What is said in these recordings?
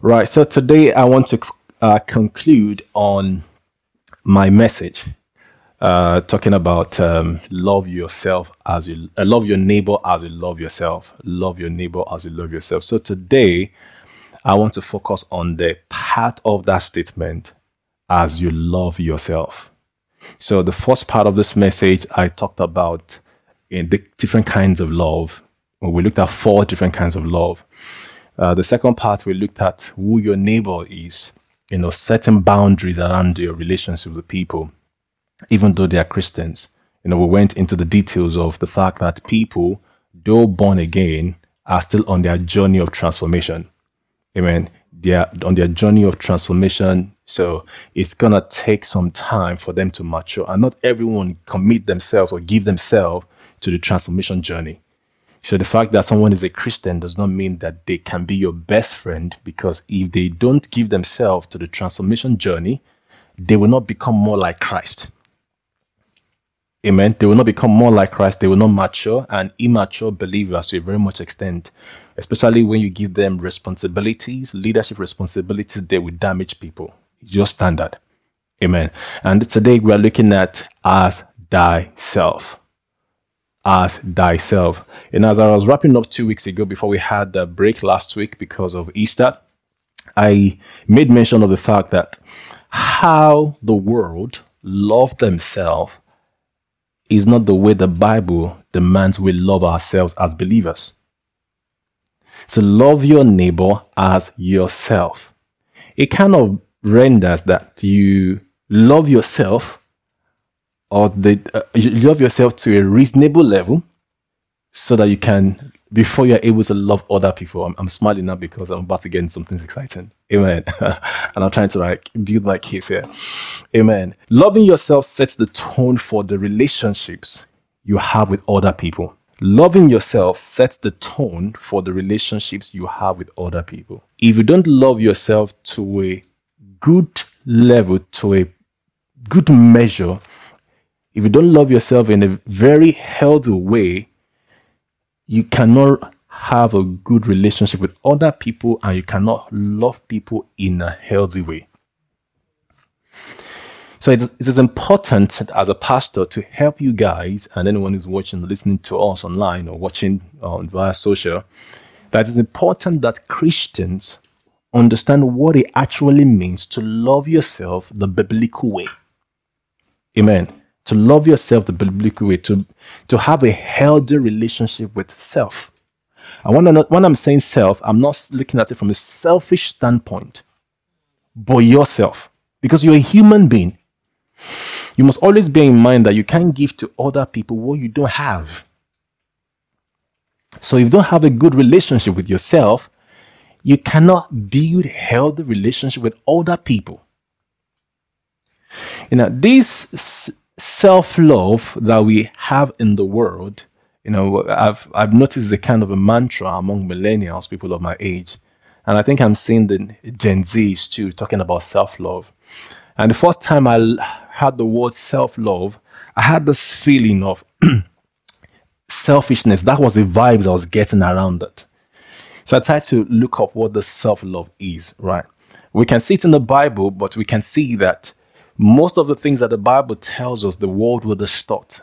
Right. So today I want to uh, conclude on my message, uh, talking about um, love yourself as you uh, love your neighbor as you love yourself. Love your neighbor as you love yourself. So today I want to focus on the part of that statement as you love yourself. So the first part of this message I talked about in the different kinds of love. We looked at four different kinds of love. Uh, the second part, we looked at who your neighbor is, you know, certain boundaries around your relationship with people, even though they are Christians. You know, we went into the details of the fact that people, though born again, are still on their journey of transformation. Amen. They are on their journey of transformation. So it's going to take some time for them to mature. And not everyone commit themselves or give themselves to the transformation journey. So the fact that someone is a Christian does not mean that they can be your best friend because if they don't give themselves to the transformation journey, they will not become more like Christ. Amen. They will not become more like Christ. They will not mature and immature believers to a very much extent, especially when you give them responsibilities, leadership responsibilities, they will damage people. Your standard. Amen. And today we are looking at as thyself as thyself. And as I was wrapping up two weeks ago before we had the break last week because of Easter, I made mention of the fact that how the world love themselves is not the way the Bible demands we love ourselves as believers. So love your neighbor as yourself. It kind of renders that you love yourself or the, uh, you love yourself to a reasonable level so that you can before you're able to love other people. I'm, I'm smiling now because i'm about to get into something exciting. Amen. And i'm trying to like build my case here. Amen. Loving yourself sets the tone for the relationships you have with other people. Loving yourself sets the tone for the relationships you have with other people. If you don't love yourself to a good level to a good measure if you don't love yourself in a very healthy way, you cannot have a good relationship with other people and you cannot love people in a healthy way. So it is, important as a pastor to help you guys and anyone who's watching, listening to us online or watching uh, via social, that it's important that Christians understand what it actually means to love yourself the biblical way. Amen to love yourself the biblical way, to, to have a healthy relationship with self. And when I'm, not, when I'm saying self, I'm not looking at it from a selfish standpoint, but yourself, because you're a human being. You must always bear in mind that you can't give to other people what you don't have. So if you don't have a good relationship with yourself, you cannot build healthy relationship with other people. You know, this self love that we have in the world, you know, I've I've noticed a kind of a mantra among millennials, people of my age, and I think I'm seeing the Gen Zs too talking about self love. And the first time I had the word self love, I had this feeling of selfishness. That was the vibes I was getting around it. So I tried to look up what the self love is. Right, we can see it in the Bible, but we can see that most of the things that the Bible tells us, the world will distort.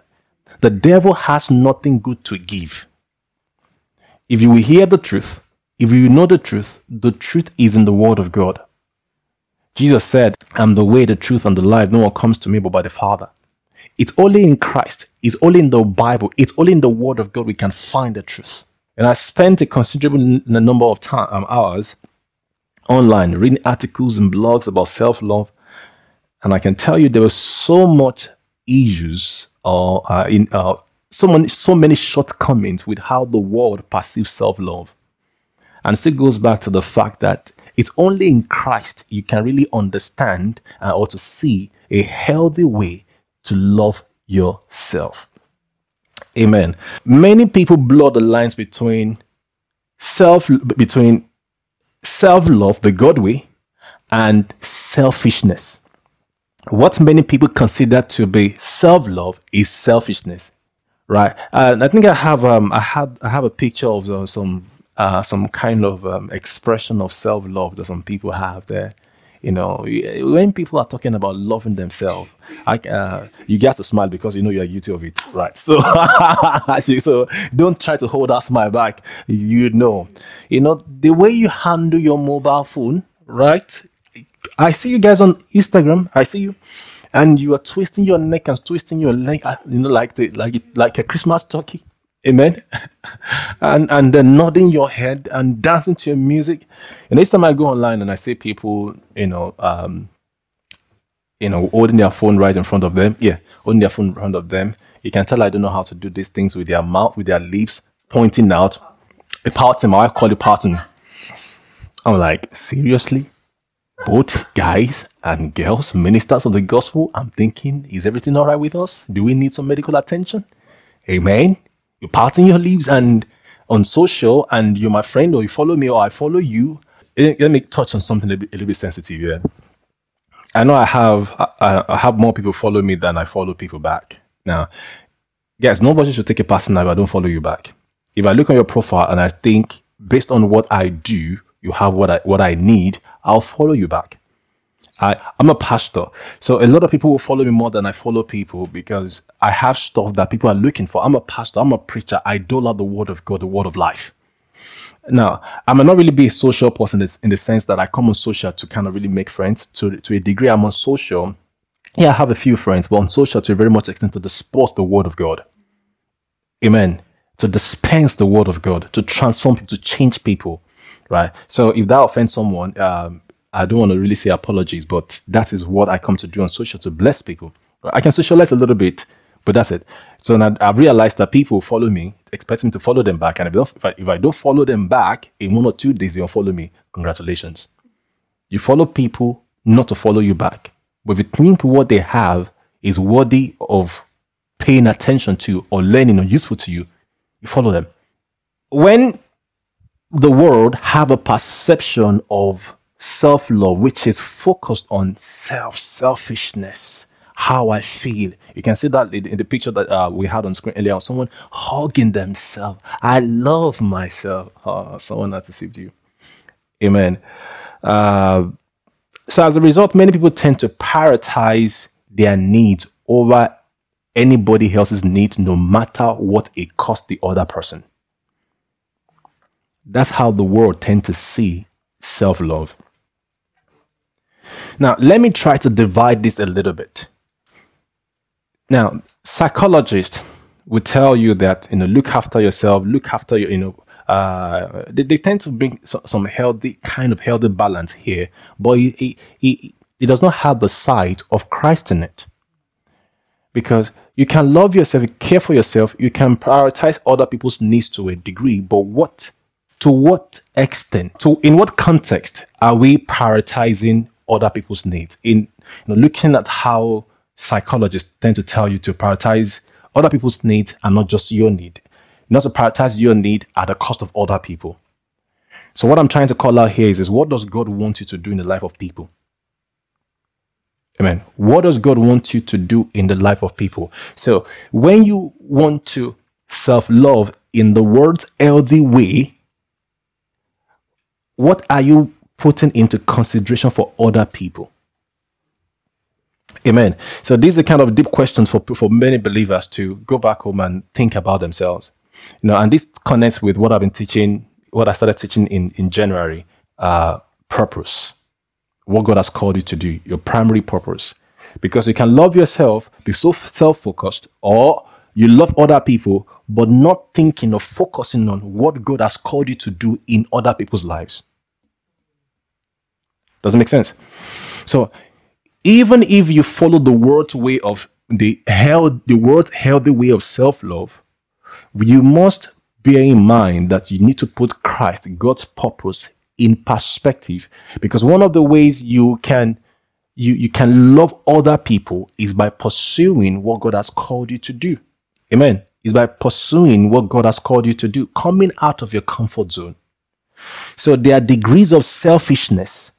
The devil has nothing good to give. If you will hear the truth, if you know the truth, the truth is in the word of God. Jesus said, I'm the way, the truth, and the life. No one comes to me but by the Father. It's only in Christ, it's only in the Bible, it's only in the Word of God we can find the truth. And I spent a considerable n- number of time, um, hours online reading articles and blogs about self love, and I can tell you there were so much issues or uh, in uh, so many so many shortcomings with how the world perceives self-love. And so it goes back to the fact that it's only in Christ you can really understand uh, or to see a healthy way to love yourself. Amen. Many people blur the lines between self between self-love, the God way, and selfishness what many people consider to be self-love is selfishness right and i think i have um i had i have a picture of uh, some uh, some kind of um, expression of self love that some people have there. You know, when people are talking about loving themselves, I, uh, you get to smile because you know you're guilty of it, right? So, so don't try to hold that smile back. You know, you know the way you handle your mobile phone, right? I see you guys on Instagram. I see you, and you are twisting your neck and twisting your leg, uh, you know, like the like like a Christmas turkey. Amen. and and then nodding your head and dancing to your music. And each time I go online and I see people, you know, um, you know, holding their phone right in front of them. Yeah, holding their phone in front of them. You can tell I don't know how to do these things with their mouth, with their lips, pointing out. A parting, I call it parting. I'm like, seriously? Both guys and girls, ministers of the gospel, I'm thinking, is everything all right with us? Do we need some medical attention? Amen you're parting your leaves and on social and you're my friend or you follow me or I follow you. Eh, let me touch on something a, a little bit sensitive here. I know I have I, have more people follow me than I follow people back. Now, guys, nobody should take it personal if I don't follow you back. If I look on your profile and I think based on what I do, you have what I what I need, I'll follow you back. I, I'm a pastor. So a lot of people will follow me more than I follow people because I have stuff that people are looking for. I'm a pastor, I'm a preacher. I dole out the word of God, the word of life. Now, I might not really be a social person in the sense that I come on social to kind of really make friends. To, to a degree, I'm on social. Yeah, I have a few friends, but on social to a very much extent to disperse the word of God. Amen. To dispense the word of God, to transform people, to change people. Right. So if that offends someone, um, I don't want to really say apologies, but that is what I come to do on social to bless people. I can socialize a little bit, but that's it. So now I've realized that people follow me, expecting to follow them back. And if, if, I, if I don't follow them back in one or two days, they don't follow me. Congratulations. You follow people not to follow you back. But if you think what they have is worthy of paying attention to or learning or useful to you, you follow them. When the world have a perception of self love, which is focused on self selfishness, how I feel. You can see that in the picture that uh, we had on screen earlier. Someone hugging themselves. I love myself. Oh, someone has deceived you. Amen. Uh, so as a result, many people tend to prioritize their needs over anybody else's needs, no matter what it costs the other person. That's how the world tends to see self love. Now, let me try to divide this a little bit. Now, psychologists will tell you that, you know, look after yourself, look after your, you know, uh, they, they tend to bring so, some healthy, kind of healthy balance here, but it, it, it does not have the side of Christ in it. Because you can love yourself, care for yourself, you can prioritize other people's needs to a degree, but what to what extent, to in what context are we prioritizing other people's needs. In you know, looking at how psychologists tend to tell you to prioritize other people's needs and not just your need. Not to prioritize your need at the cost of other people. So what I'm trying to call out here is, is what does God want you to do in the life of people? Amen. What does God want you to do in the life of people? So when you want to self-love in the world's healthy way, what are you putting into consideration for other people. Amen. So these are kind of deep questions for for many believers to go back home and think about themselves. You know, and this connects with what I've been teaching, what I started teaching in in January. Uh, purpose, what God has called you to do, your primary purpose, because you can love yourself, be so self focused, or you love other people, but not thinking or focusing on what God has called you to do in other people's lives. Doesn't make sense. So even if you follow the world's way of the held the world's healthy way of self-love, you must bear in mind that you need to put Christ, God's purpose, in perspective. Because one of the ways you can you, you can love other people is by pursuing what God has called you to do. Amen. Is by pursuing what God has called you to do, coming out of your comfort zone. So there are degrees of selfishness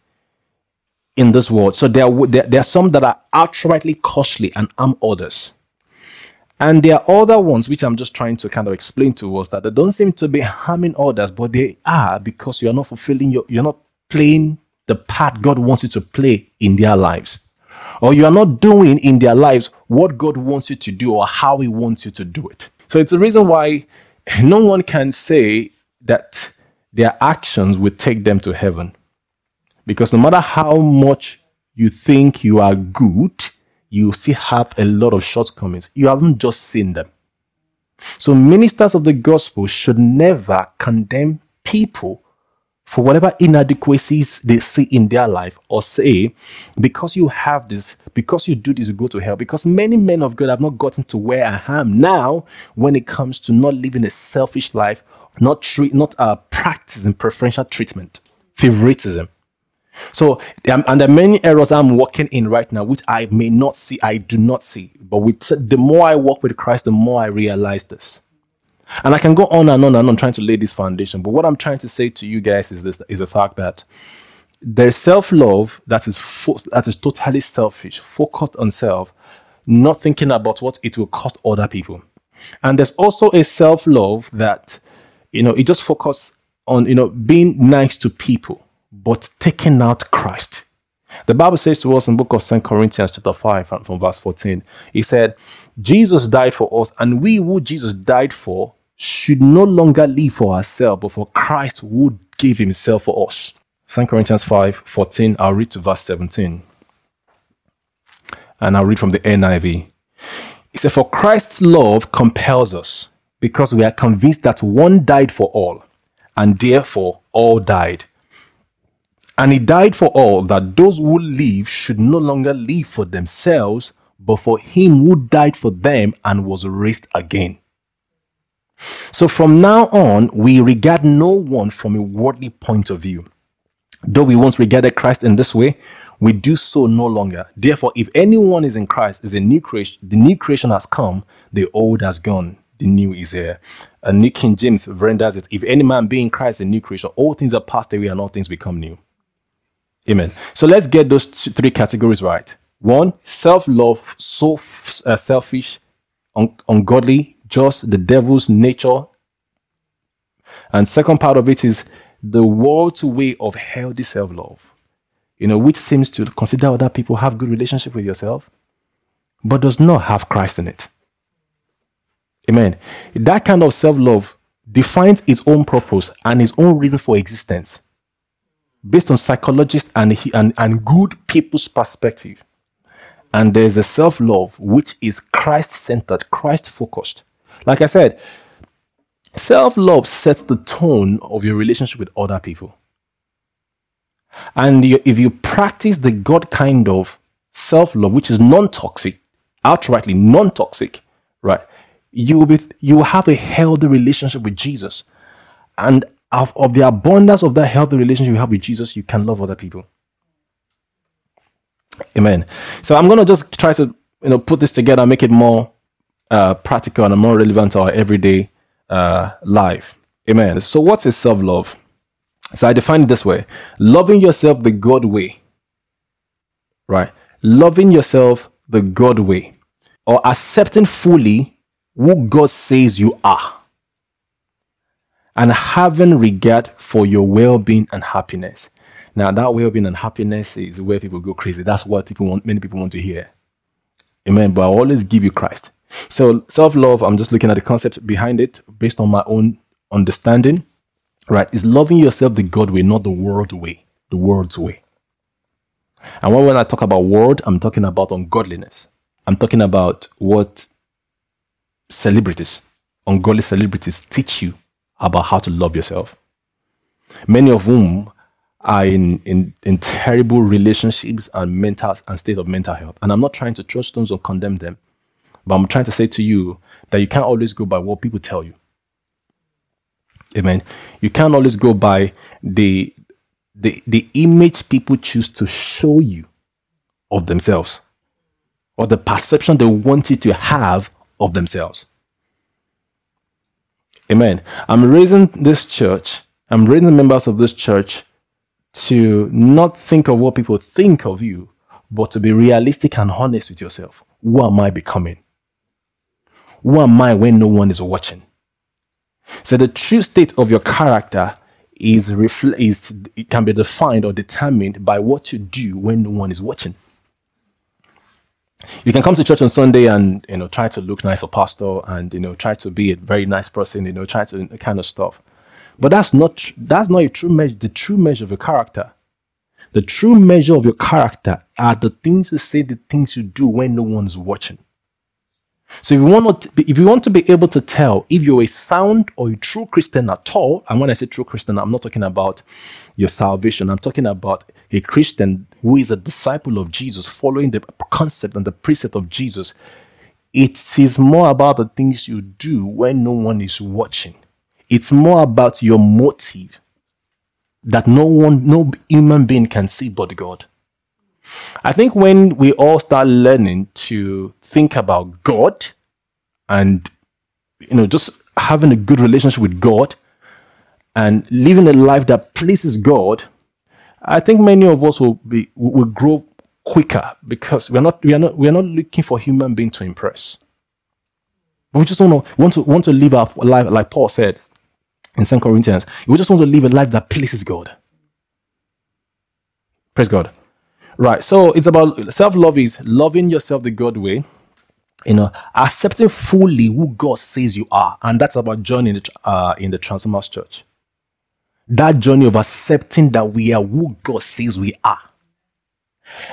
in this world. So there are, there, there are some that are outrightly costly and harm others. And there are other ones which I'm just trying to kind of explain to us that they don't seem to be harming others, but they are because you're not fulfilling your, you're not playing the part God wants you to play in their lives. Or you are not doing in their lives what God wants you to do or how He wants you to do it. So it's the reason why no one can say that their actions will take them to heaven. Because no matter how much you think you are good, you still have a lot of shortcomings. You haven't just seen them. So, ministers of the gospel should never condemn people for whatever inadequacies they see in their life or say, because you have this, because you do this, you go to hell. Because many men of God have not gotten to where I am now when it comes to not living a selfish life, not treat, not uh, practicing preferential treatment, favoritism. So, um, and there are many errors I'm working in right now, which I may not see, I do not see. But with the more I walk with Christ, the more I realize this. And I can go on and on and on trying to lay this foundation. But what I'm trying to say to you guys is this is the fact that there's self-love that is fo- that is totally selfish, focused on self, not thinking about what it will cost other people. And there's also a self-love that, you know, it just focuses on, you know, being nice to people, but taking out Christ. The Bible says to us in book of St. Corinthians chapter 5 from verse 14, he said, Jesus died for us, and we who Jesus died for should no longer live for ourselves, but for Christ who gave himself for us. 2 Corinthians 5 14, I'll read to verse 17. And I'll read from the NIV. It said, For Christ's love compels us, because we are convinced that one died for all, and therefore all died. And he died for all, that those who live should no longer live for themselves, but for him who died for them and was raised again. So from now on, we regard no one from a worldly point of view. Though we once regarded Christ in this way, we do so no longer. Therefore, if anyone is in Christ, is a new creation, the new creation has come, the old has gone, the new is here. And New King James renders it: If any man be in Christ, a new creation, all things are passed away and all things become new. Amen. So let's get those three categories right. One, self-love, so uh, selfish, un- ungodly, just the devil's nature. And second part of it is the world's way of healthy self-love. You know, which seems to consider other people have good relationship with yourself, but does not have Christ in it. Amen. That kind of self-love defines its own purpose and its own reason for existence based on psychologists and, and, and good people's perspective. And there's a self love which is Christ centered, Christ focused. Like I said, self love sets the tone of your relationship with other people. And you, if you practice the God kind of self love, which is non toxic, outrightly non toxic, right? You will, be, you will have a healthy relationship with Jesus. And of, of the abundance of that healthy relationship you have with Jesus, you can love other people. Amen. So I'm going to just try to you know put this together and make it more uh, practical and more relevant to our everyday uh, life. Amen. So, what is self love? So, I define it this way loving yourself the God way, right? Loving yourself the God way, or accepting fully who God says you are, and having regard for your well being and happiness. Now, that well being and happiness is where people go crazy. That's what people want, many people want to hear. Amen. But I always give you Christ. So self love, I'm just looking at the concept behind it based on my own understanding, right? Is loving yourself the God way, not the world way, the world's way. And when, when I talk about world, I'm talking about ungodliness. I'm talking about what celebrities, ungodly celebrities teach you about how to love yourself. Many of whom are in, in, in terrible relationships and mental and state of mental health. And I'm not trying to throw stones or condemn them. But I'm trying to say to you that you can't always go by what people tell you. Amen. You can't always go by the the the image people choose to show you of themselves or the perception they want you to have of themselves. Amen. I'm raising this church, I'm raising members of this church to not think of what people think of you, but to be realistic and honest with yourself. Who am I becoming? Who am I when no one is watching? So the true state of your character is, refl- is can be defined or determined by what you do when no one is watching. You can come to church on Sunday and you know try to look nice or pastor and you know try to be a very nice person, you know, try to kind of stuff. But that's not that's not true measure, the true measure of your character. The true measure of your character are the things you say, the things you do when no one's watching. So if you want to, if you want to be able to tell if you're a sound or a true Christian at all, and when I say true Christian, I'm not talking about your salvation. I'm talking about a Christian who is a disciple of Jesus, following the concept and the precept of Jesus. It is more about the things you do when no one is watching. It's more about your motive that no one, no human being can see but God. I think when we all start learning to think about God and you know just having a good relationship with God and living a life that pleases God, I think many of us will be will grow quicker because we're not we are not we are not looking for human being to impress. We just want to want to want to live our life like Paul said in Second Corinthians. We just want to live a life that pleases God. Praise God. Right. So it's about self love is loving yourself the God way, you know, accepting fully who God says you are. And that's about joining the, uh, in the Transformers Church. That journey of accepting that we are who God says we are.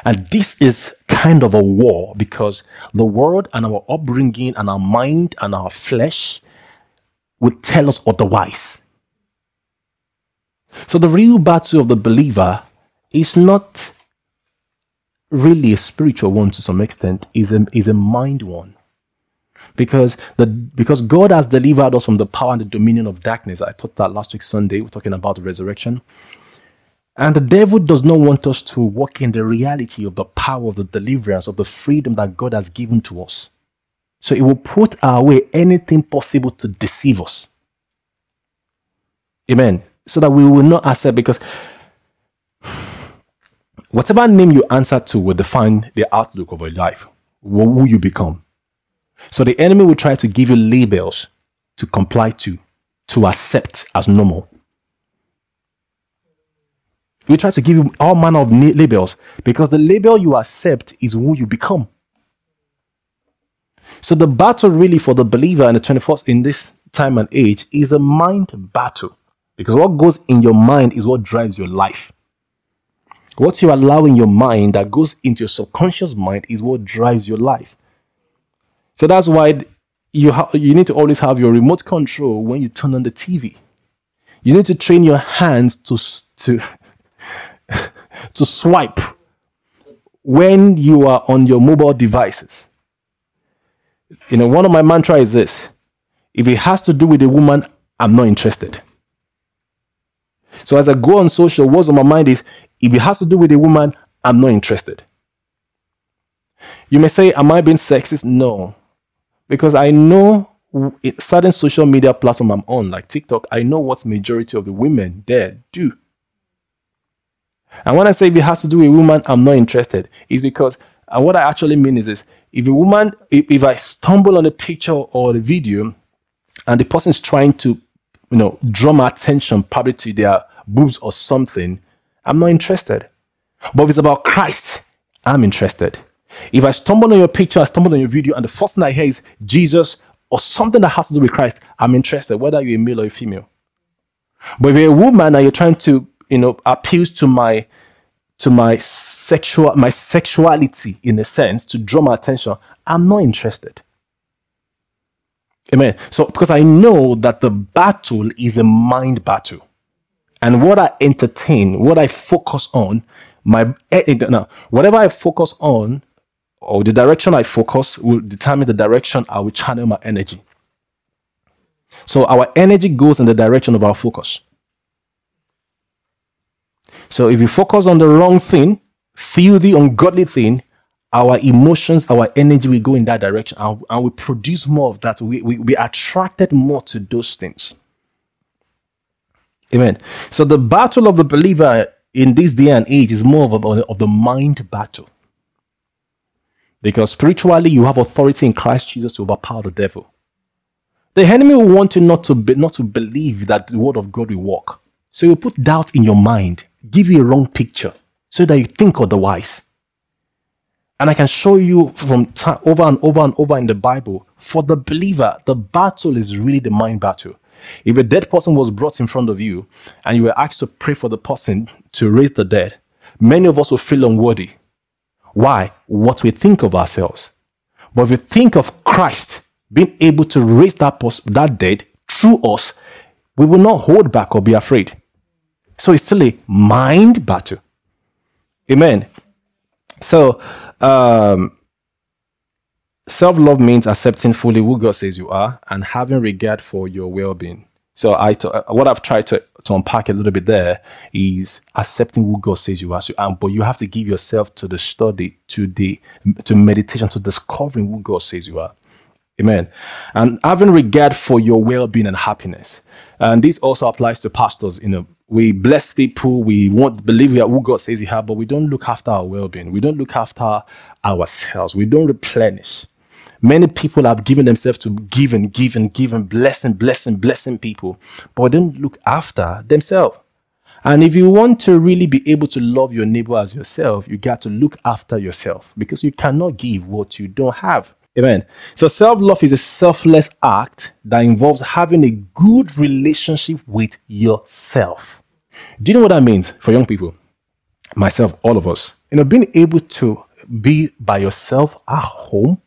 And this is kind of a war because the world and our upbringing and our mind and our flesh would tell us otherwise. So the real battle of the believer is not really a spiritual one to some extent, is a, is a mind one. Because the because God has delivered us from the power and the dominion of darkness. I taught that last week Sunday. We're talking about the resurrection. And the devil does not want us to walk in the reality of the power of the deliverance, of the freedom that God has given to us. So it will put our way anything possible to deceive us. Amen. So that we will not accept because Whatever name you answer to will define the outlook of your life, who you become. So the enemy will try to give you labels to comply to, to accept as normal. We try to give you all manner of labels because the label you accept is who you become. So the battle really for the believer in the 21st in this time and age is a mind battle because what goes in your mind is what drives your life. What you allow in your mind that goes into your subconscious mind is what drives your life. So that's why you ha- you need to always have your remote control when you turn on the TV. You need to train your hands to to to swipe when you are on your mobile devices. You know, one of my mantra is this: if it has to do with a woman, I'm not interested. So as I go on social, what's on my mind is if it has to do with a woman, I'm not interested. You may say, Am I being sexist? No. Because I know certain social media platform I'm on, like TikTok, I know what majority of the women there do. And when I say if it has to do with a woman, I'm not interested, is because and what I actually mean is this if a woman, if, if I stumble on a picture or a video and the person is trying to, you know, draw my attention probably to their boobs or something, I'm not interested. But if it's about Christ, I'm interested. If I stumble on your picture, I stumble on your video, and the first thing I hear is Jesus or something that has to do with Christ, I'm interested, whether you're a male or a female. But if you're a woman and you're trying to, you know, appeal to my to my sexual my sexuality in a sense to draw my attention, I'm not interested. Amen. So because I know that the battle is a mind battle. And what I entertain, what I focus on, my eh, eh, now, whatever I focus on, or the direction I focus will determine the direction I will channel my energy. So our energy goes in the direction of our focus. So if we focus on the wrong thing, feel the ungodly thing, our emotions, our energy will go in that direction and, and we produce more of that. We, we, we attracted more to those things. Amen. So the battle of the believer in this day and age is more of, a, of the mind battle. Because spiritually, you have authority in Christ Jesus to overpower the devil. The enemy will want you not to be, not to believe that the word of God will work. So you put doubt in your mind, give you a wrong picture, so that you think otherwise. And I can show you from time, over and over and over in the Bible. For the believer, the battle is really the mind battle. If a dead person was brought in front of you and you were asked to pray for the person to raise the dead, many of us will feel unworthy. Why? What we think of ourselves. But if we think of Christ being able to raise that, person, that dead through us, we will not hold back or be afraid. So it's still a mind battle. Amen. So, um, self love means accepting fully who God says you are and having regard for your well being. So, I t- uh, what I've tried to, to unpack a little bit there is accepting who God says you are. So, um, but you have to give yourself to the study, to the to meditation, to discovering who God says you are. Amen. And having regard for your well being and happiness. And this also applies to pastors. You know, we bless people, we want believe we are who God says we are, but we don't look after our well being. We don't look after ourselves. We don't replenish. Many people have given themselves to and give and blessing, blessing, blessing people, but they don't look after themselves. And if you want to really be able to love your neighbor as yourself, you got to look after yourself because you cannot give what you don't have. Amen. So self love is a selfless act that involves having a good relationship with yourself. Do you know what that means for young people? Myself, all of us. You know, being able to be by yourself at home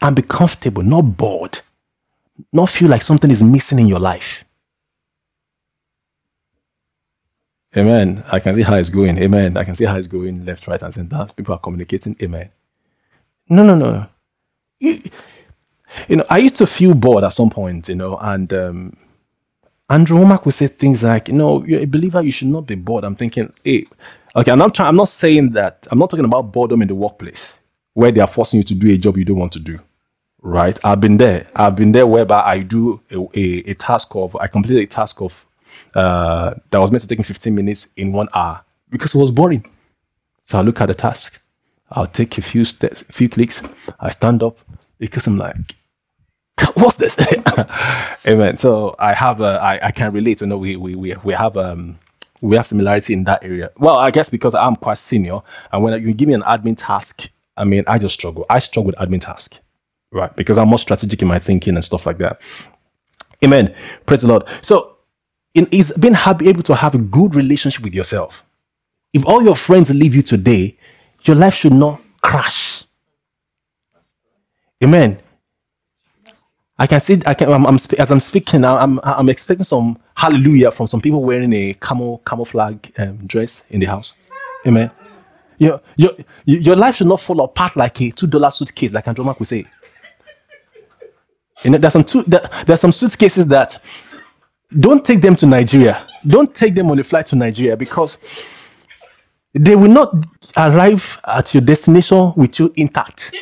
and be comfortable, not bored, not feel like something is missing in your life. Amen. I can see how it's going. Amen. I can see how it's going left, right, and center. People are communicating. Amen. No, no, no you, you know, I used to feel bored at some point, you know, and um, Andrew Wommack would say things like, you know, you're a believer, you should not be bored. I'm thinking, hey, okay, And I'm trying, I'm not saying that, I'm not talking about boredom in the workplace where they are forcing you to do a job you don't want to do. Right? I've been there. I've been there whereby I do a, a, a task of, I completed a task of, uh, that was meant to take me 15 minutes in one hour because it was boring. So I look at the task. I'll take a few steps, a few clicks. I stand up, because I'm like, what's this? Amen. So I have a, I, I can relate. You know, we we we we have um we have similarity in that area. Well, I guess because I'm quite senior, and when you give me an admin task, I mean, I just struggle. I struggle with admin task, right? Because I'm more strategic in my thinking and stuff like that. Amen. Praise the Lord. So, in is being able to have a good relationship with yourself. If all your friends leave you today, your life should not crash. Amen. I can see. I can. I'm, I'm as I'm speaking. now. I'm, I'm expecting some hallelujah from some people wearing a camel camouflage um, dress in the house. Amen. Your, your your life should not fall apart like a two dollar suitcase, like Andrew Wommack would say. You know, there's some two, there, there's some suitcases that don't take them to Nigeria. Don't take them on a flight to Nigeria because they will not arrive at your destination with you intact.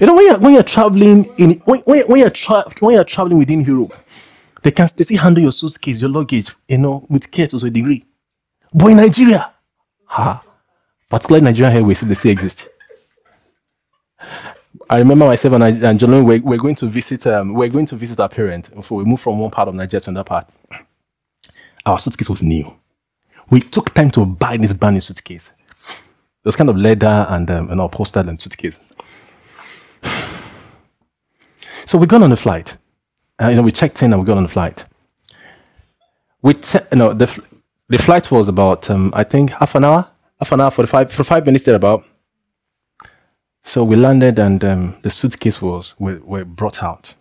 You know, when you're, when you're traveling in when, when, you're tra- when you're traveling within Europe, they can they still handle your suitcase, your luggage, you know, with care to a degree. But in Nigeria, ha, particularly Nigerian Airways, they still exist. I remember myself and, I, and John, we're, we're going to visit um, we're going to visit our parents. So we moved from one part of Nigeria to another part. Our suitcase was new. We took time to buy this brand new suitcase. It was kind of leather and um, an upholstered and suitcase. So we got on the flight. Uh, you know, we checked in and we got on the flight. We, te- you know, the, the flight was about, um, I think, half an hour, half an hour, 45, for five minutes there about. So we landed and um, the suitcase was were, were brought out.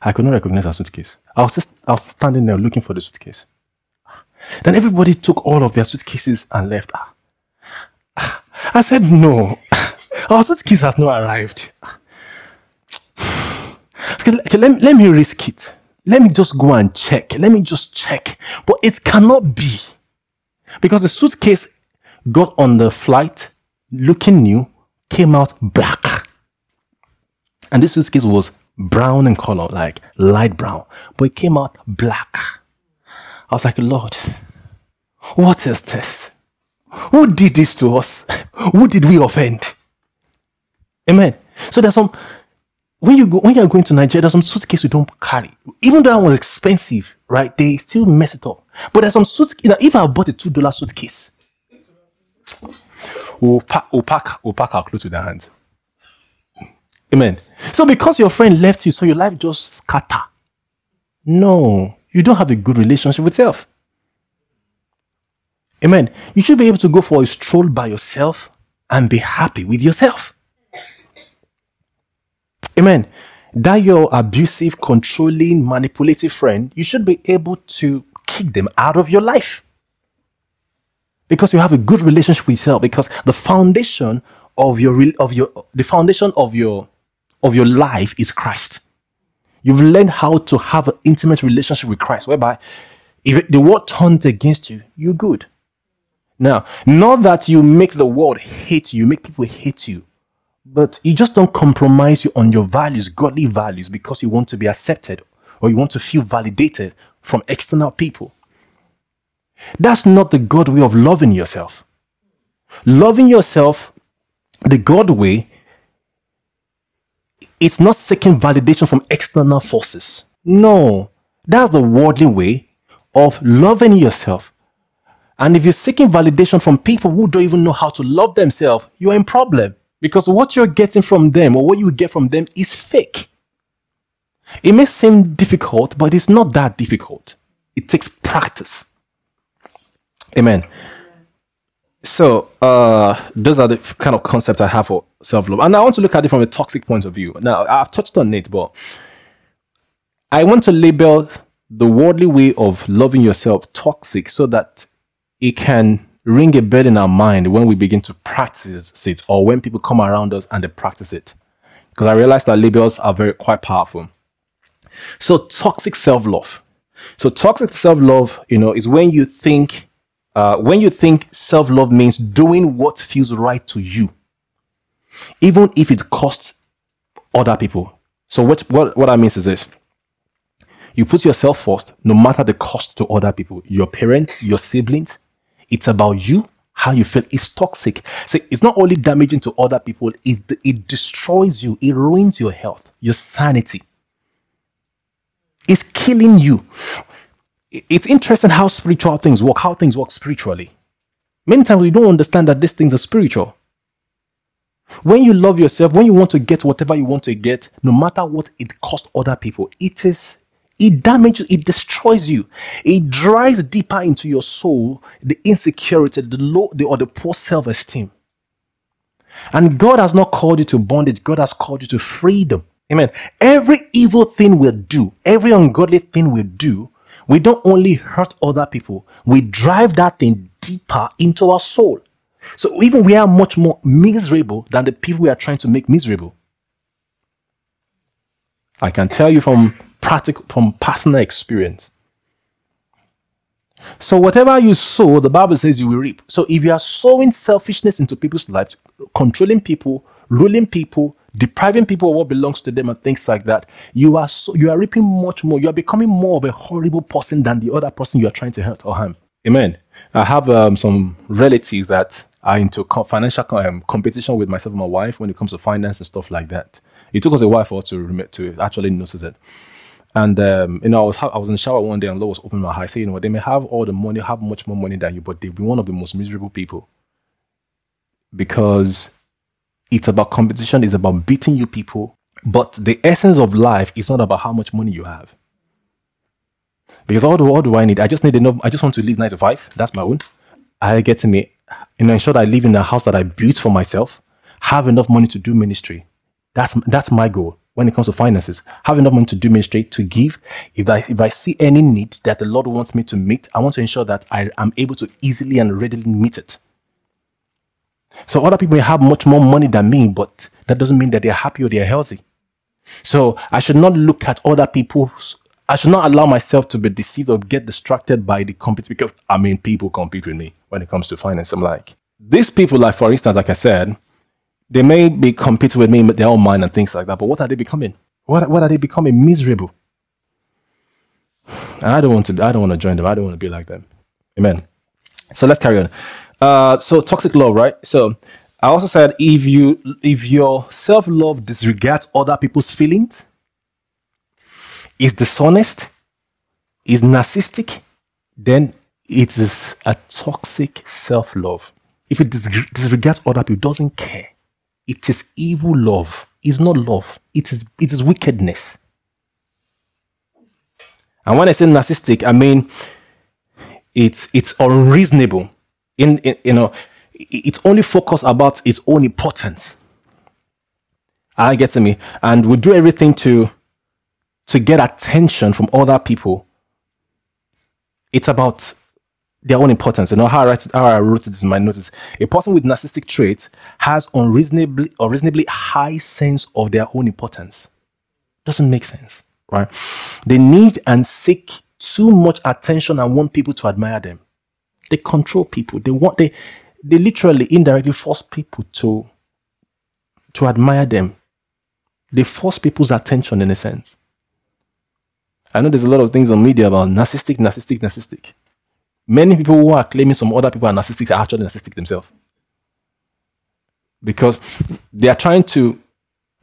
I could not recognize our suitcase. I was just I was standing there looking for the suitcase. Then everybody took all of their suitcases and left. I said, no, our suitcase has not arrived. Okay, let, let me risk it. Let me just go and check. Let me just check. But it cannot be. Because the suitcase got on the flight looking new, came out black. And this suitcase was brown in color, like light brown, but it came out black. I was like, Lord, what is this? Who did this to us? Who did we offend? Amen. So there's some when you go when you're going to Nigeria, there's some suitcase you don't carry. Even though that was expensive, right? They still mess it up. But there's some suitcase. If I bought a two dollar suitcase, pack, we'll pack, our clothes with our hands. Amen. So because your friend left you, so your life just scatter. No, you don't have a good relationship with self. Amen. You should be able to go for a stroll by yourself and be happy with yourself. Amen. That your abusive, controlling, manipulative friend, you should be able to kick them out of your life. Because you have a good relationship with yourself, because the foundation of your of your the foundation of your of your life is Christ. You've learned how to have an intimate relationship with Christ, whereby if the world turns against you, you're good. Now, not that you make the world hate you, make people hate you, but you just don't compromise you on your values, godly values, because you want to be accepted or you want to feel validated from external people. That's not the God way of loving yourself. Loving yourself the God way, it's not seeking validation from external forces. No, that's the worldly way of loving yourself. And if you're seeking validation from people who don't even know how to love themselves, you're in problem because what you're getting from them or what you get from them is fake. It may seem difficult, but it's not that difficult. It takes practice. Amen. So, uh, those are the kind of concepts I have for self love. And I want to look at it from a toxic point of view. Now, I've touched on it, but I want to label the worldly way of loving yourself toxic so that it can ring a bell in our mind when we begin to practice it or when people come around us and they practice it. Because I realize that labels are very quite powerful. So toxic self-love. So toxic self-love, you know, is when you think uh, when you think self-love means doing what feels right to you, even if it costs other people. So what what what that means is this. You put yourself first, no matter the cost to other people, your parents, your siblings, it's about you, how you feel. It's toxic. See, it's not only damaging to other people, it, it destroys you, it ruins your health, your sanity. It's killing you. It's interesting how spiritual things work, how things work spiritually. Many times we don't understand that these things are spiritual. When you love yourself, when you want to get whatever you want to get, no matter what it costs other people, it is it damages, it destroys you. It drives deeper into your soul the insecurity, the low, the, or the poor self esteem. And God has not called you to bondage, God has called you to freedom. Amen. Every evil thing we do, every ungodly thing we do, we don't only hurt other people, we drive that thing deeper into our soul. So even we are much more miserable than the people we are trying to make miserable. I can tell you from practical, from personal experience. So whatever you sow, the Bible says you will reap. So if you are sowing selfishness into people's lives, controlling people, ruling people, depriving people of what belongs to them, and things like that, you are so, you are reaping much more. You are becoming more of a horrible person than the other person you are trying to hurt or harm. Amen. I have um, some relatives that are into financial um, competition with myself and my wife when it comes to finance and stuff like that. It took us a while for us to remit to actually notice it. And um, you know, I was I was in the shower one day and Lord was opening my eyes, saying, you know, what? they may have all the money, have much more money than you, but they'll be one of the most miserable people because it's about competition, it's about beating you people. But the essence of life is not about how much money you have. Because all do, all do I need? I just need enough. I just want to live nine to five. That's my own. I get to me, know, ensure that I live in a house that I built for myself, have enough money to do ministry. That's that's my goal when it comes to finances. Have enough money to do ministry, to give. If I, if I see any need that the Lord wants me to meet, I want to ensure that I am able to easily and readily meet it. So other people have much more money than me, but that doesn't mean that they're happy or they're healthy. So I should not look at other people's I should not allow myself to be deceived or get distracted by the competition because I mean people compete with me when it comes to finance. I'm like, these people, like for instance, like I said, they may be competing with me with their own mind and things like that, but what are they becoming? What, what are they becoming? Miserable. And I don't want to. I don't want to join them. I don't want to be like them. Amen. So let's carry on. Uh, so toxic love, right? So I also said if you if your self-love disregards other people's feelings, is dishonest, is narcissistic, then it is a toxic self-love. If it disregards other people, doesn't care, it is evil love. It's not love. It is it is wickedness. And when I say narcissistic, I mean it's it's unreasonable. In, in you know, it's only focused about its own importance. I get to me, and we do everything to to get attention from other people. It's about their own importance. You know how I, write it, how I wrote this in my notes. A person with narcissistic traits has unreasonably unreasonably high sense of their own importance. Doesn't make sense, right? They need and seek too much attention and want people to admire them. They control people. They want they they literally indirectly force people to to admire them. They force people's attention in a sense. I know there's a lot of things on media about narcissistic, narcissistic, narcissistic. Many people who are claiming some other people are narcissistic are actually narcissistic themselves. Because they are trying to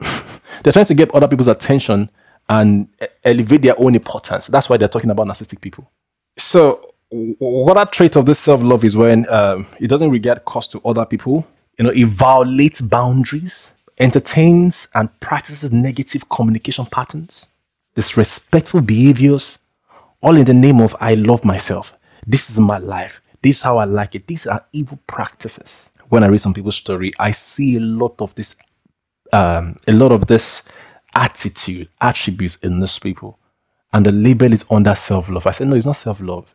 they're trying to get other people's attention and elevate their own importance. That's why they're talking about narcissistic people. So, what a trait of this self love is when um, it doesn't regard cost to other people. You know, it violates boundaries, entertains and practices negative communication patterns, disrespectful behaviors, all in the name of I love myself. This is my life. This is how I like it. These are evil practices. When I read some people's story, I see a lot of this, um, a lot of this attitude, attributes in these people. And the label is under self love. I said, no, it's not self love.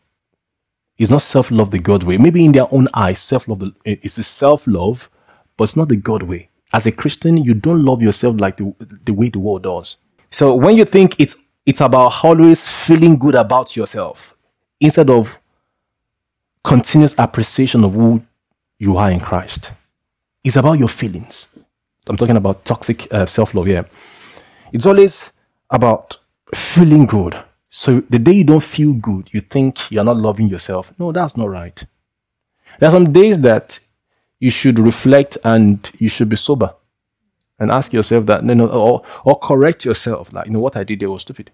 It's not self love the God way. Maybe in their own eyes, self love is self love, but it's not the God way. As a Christian, you don't love yourself like the, the way the world does. So when you think it's it's about always feeling good about yourself instead of continuous appreciation of who you are in Christ, it's about your feelings. I'm talking about toxic uh, self love here. It's always about feeling good. So the day you don't feel good, you think you're not loving yourself. No, that's not right. There are some days that you should reflect and you should be sober and ask yourself that, you know, or, or correct yourself, like, you know, what I did there was stupid.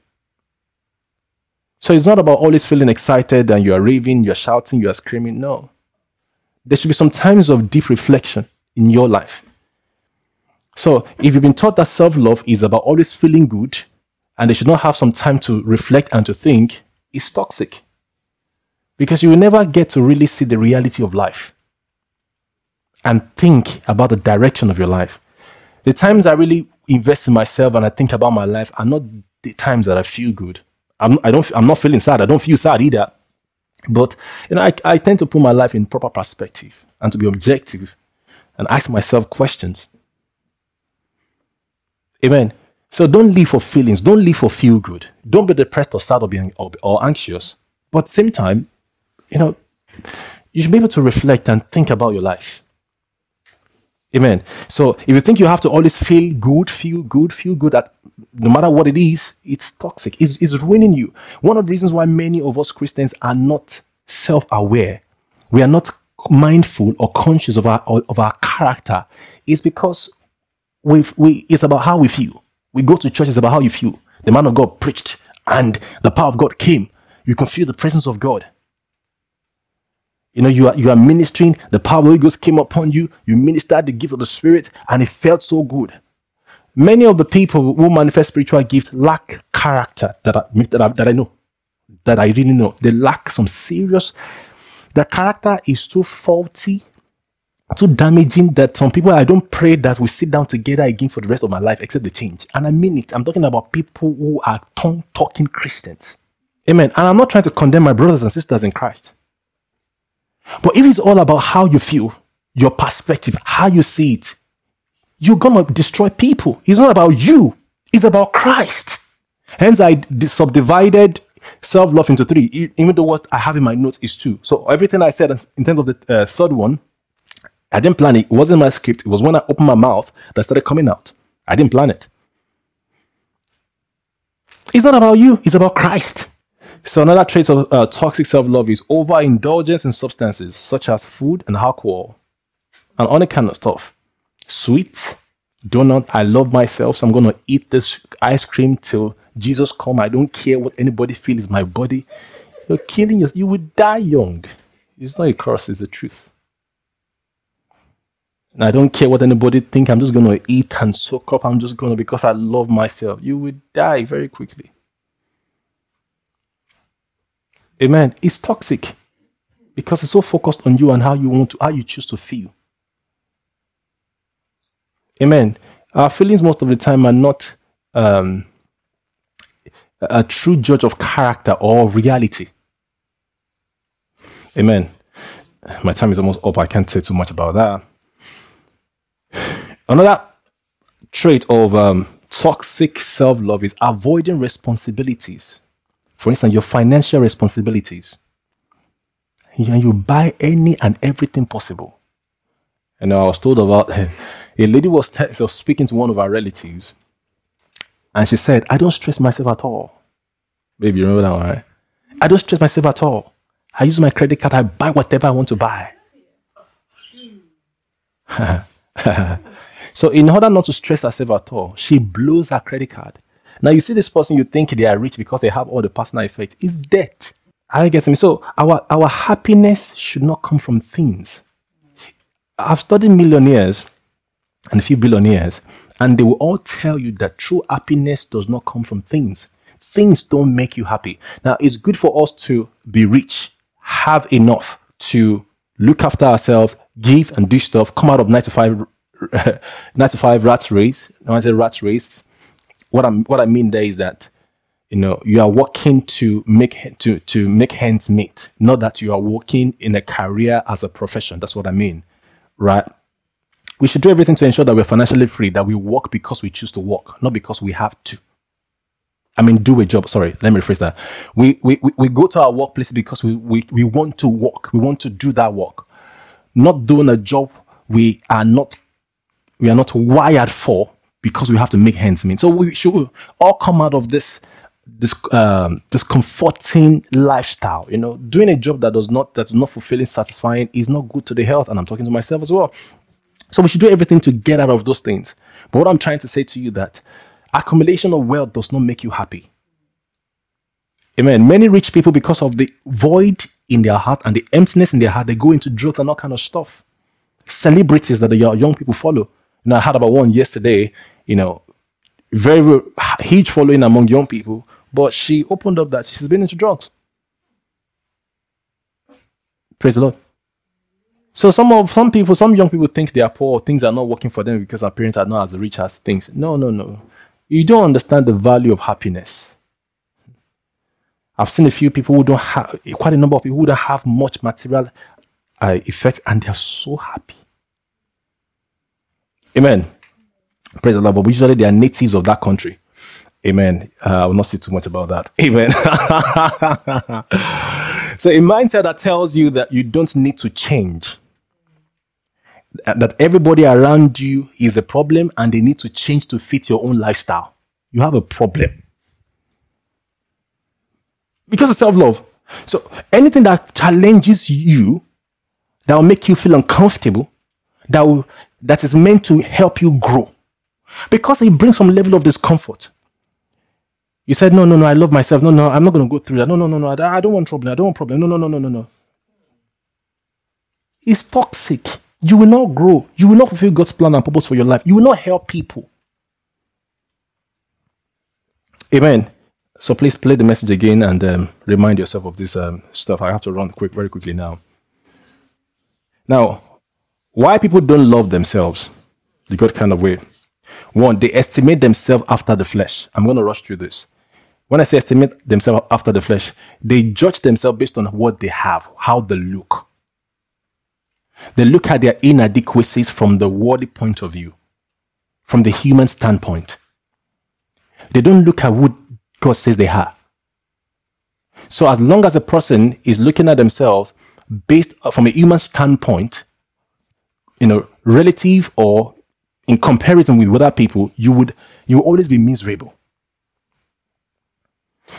So it's not about always feeling excited and you are raving, you are shouting, you are screaming. No. There should be some times of deep reflection in your life. So if you've been taught that self love is about always feeling good and they should not have some time to reflect and to think, is toxic. Because you will never get to really see the reality of life and think about the direction of your life. The times I really invest in myself and I think about my life are not the times that I feel good. I'm, I don't, I'm not feeling sad. I don't feel sad either. But you know, I, I tend to put my life in proper perspective and to be objective and ask myself questions. Amen. So don't live for feelings. Don't live for feel good. Don't be depressed or sad or, being, or, or anxious. But at the same time, you know, you should be able to reflect and think about your life. Amen. So if you think you have to always feel good, feel good, feel good no matter what it is, it's toxic. It's, it's ruining you. One of the reasons why many of us Christians are not self-aware, we are not mindful or conscious of our of our character, is because we we it's about how we feel. We go to church, it's about how you feel. The man of God preached and the power of God came. You can feel the presence of God. You know, you are you are ministering, the power of the Holy Ghost came upon you, you ministered the gift of the Spirit, and it felt so good. Many of the people who manifest spiritual gifts lack character that I, that I, that I know, that I really know. They lack some serious. Their character is too faulty too damaging that some people I don't pray that we sit down together again for the rest of my life except the change. And I mean it. I'm talking about people who are tongue talking Christians. Amen. And I'm not trying to condemn my brothers and sisters in Christ. But if it's all about how you feel, your perspective, how you see it, you're gonna destroy people. It's not about you, it's about Christ. Hence, I subdivided self love into three, even though what I have in my notes is two. So, everything I said in terms of the uh, third one I didn't plan it. It wasn't my script. It was when I opened my mouth that started coming out. I didn't plan it. It's not about you, it's about Christ. So, another trait of uh, toxic self love is overindulgence in substances such as food and alcohol and all that kind of stuff. sweet, donut. I love myself, so I'm gonna eat this ice cream till Jesus come. I don't care what anybody feels my body. You're killing yourself. You will die young. It's not a curse, it's the truth. I don't care what anybody think. I'm just gonna eat and soak up. I'm just gonna because I love myself. You will die very quickly. Amen. It's toxic because it's so focused on you and how you want to, how you choose to feel. Amen. Our feelings most of the time are not um, a true judge of character or reality. Amen. My time is almost up. I can't say too much about that. Another trait of um, toxic self love is avoiding responsibilities. For instance, your financial responsibilities. And you buy any and everything possible. And I was told about a lady was, t- was speaking to one of our relatives, and she said, I don't stress myself at all. Baby, you remember that one, right? I don't stress myself at all. I use my credit card, I buy whatever I want to buy. so, in order not to stress herself at all, she blows her credit card now you see this person, you think they are rich because they have all the personal effects. It's debt. I get me. So our our happiness should not come from things. I've studied millionaires and a few billionaires, and they will all tell you that true happiness does not come from things. Things don't make you happy. Now it's good for us to be rich, have enough to look after ourselves, give and do stuff, come out of 95, 95 rat race. When I say rat race, what I'm what I mean there is that you know you are working to make to to make hands meet, not that you are working in a career as a profession. That's what I mean, right? We should do everything to ensure that we're financially free, that we work because we choose to work, not because we have to. I mean, do a job. Sorry, let me rephrase that. We, we, we, we go to our workplace because we, we, we want to work. We want to do that work. Not doing a job we are not we are not wired for because we have to make ends meet. So we should all come out of this this um, this comforting lifestyle. You know, doing a job that does not that's not fulfilling, satisfying is not good to the health. And I'm talking to myself as well. So we should do everything to get out of those things. But what I'm trying to say to you that accumulation of wealth does not make you happy. Amen. Many rich people, because of the void in their heart and the emptiness in their heart, they go into drugs and all kind of stuff. Celebrities that the young people follow. You know, I heard about one yesterday you know, very, very huge following among young people, but she opened up that she's been into drugs. Praise the Lord. So some of some people, some young people think they are poor, things are not working for them because our parents are not as rich as things. No, no, no. You don't understand the value of happiness. I've seen a few people who don't have quite a number of people who don't have much material uh, effect and they're so happy. Amen. Praise the Lord. But usually they are natives of that country. Amen. Uh, I will not say too much about that. Amen. so a mindset that tells you that you don't need to change, that everybody around you is a problem and they need to change to fit your own lifestyle. You have a problem. Because of self love. So anything that challenges you, that will make you feel uncomfortable, that, will, that is meant to help you grow because it brings some level of discomfort. You said, No, no, no, I love myself. No, no, I'm not going to go through that. No, no, no, no, I, don't want problem. I don't want problem. No, no, no, no, no, no. It's toxic. You will not grow. You will not fulfill God's plan and purpose for your life. You will not help people. Amen. So please play the message again and um, remind yourself of this um, stuff. I have to run quick, very quickly now. Now, why people don't love themselves the God kind of way. One, they estimate themselves after the flesh. I'm going to rush through this. When I say estimate themselves after the flesh, they judge themselves based on what they have, how they look. They look at their inadequacies from the worldly point of view, from the human standpoint. They don't look at what God says they are. So, as long as a person is looking at themselves based uh, from a human standpoint, you know, relative or in comparison with other people, you would you will always be miserable.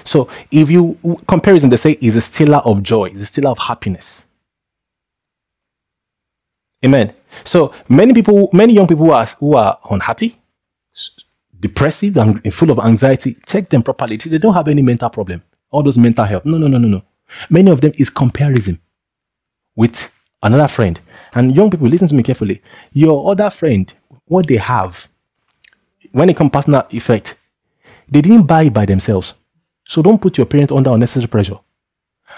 So if you comparison, they say is a stealer of joy, is a stealer of happiness. Amen. So many people, many young people who are, who are unhappy, depressive, and full of anxiety, check them properly. They don't have any mental problem. All those mental health. No, no, no, no, no. Many of them is comparison with another friend. And young people, listen to me carefully. Your other friend, what they have, when it comes personal effect, they didn't buy it by themselves. So don't put your parents under unnecessary pressure.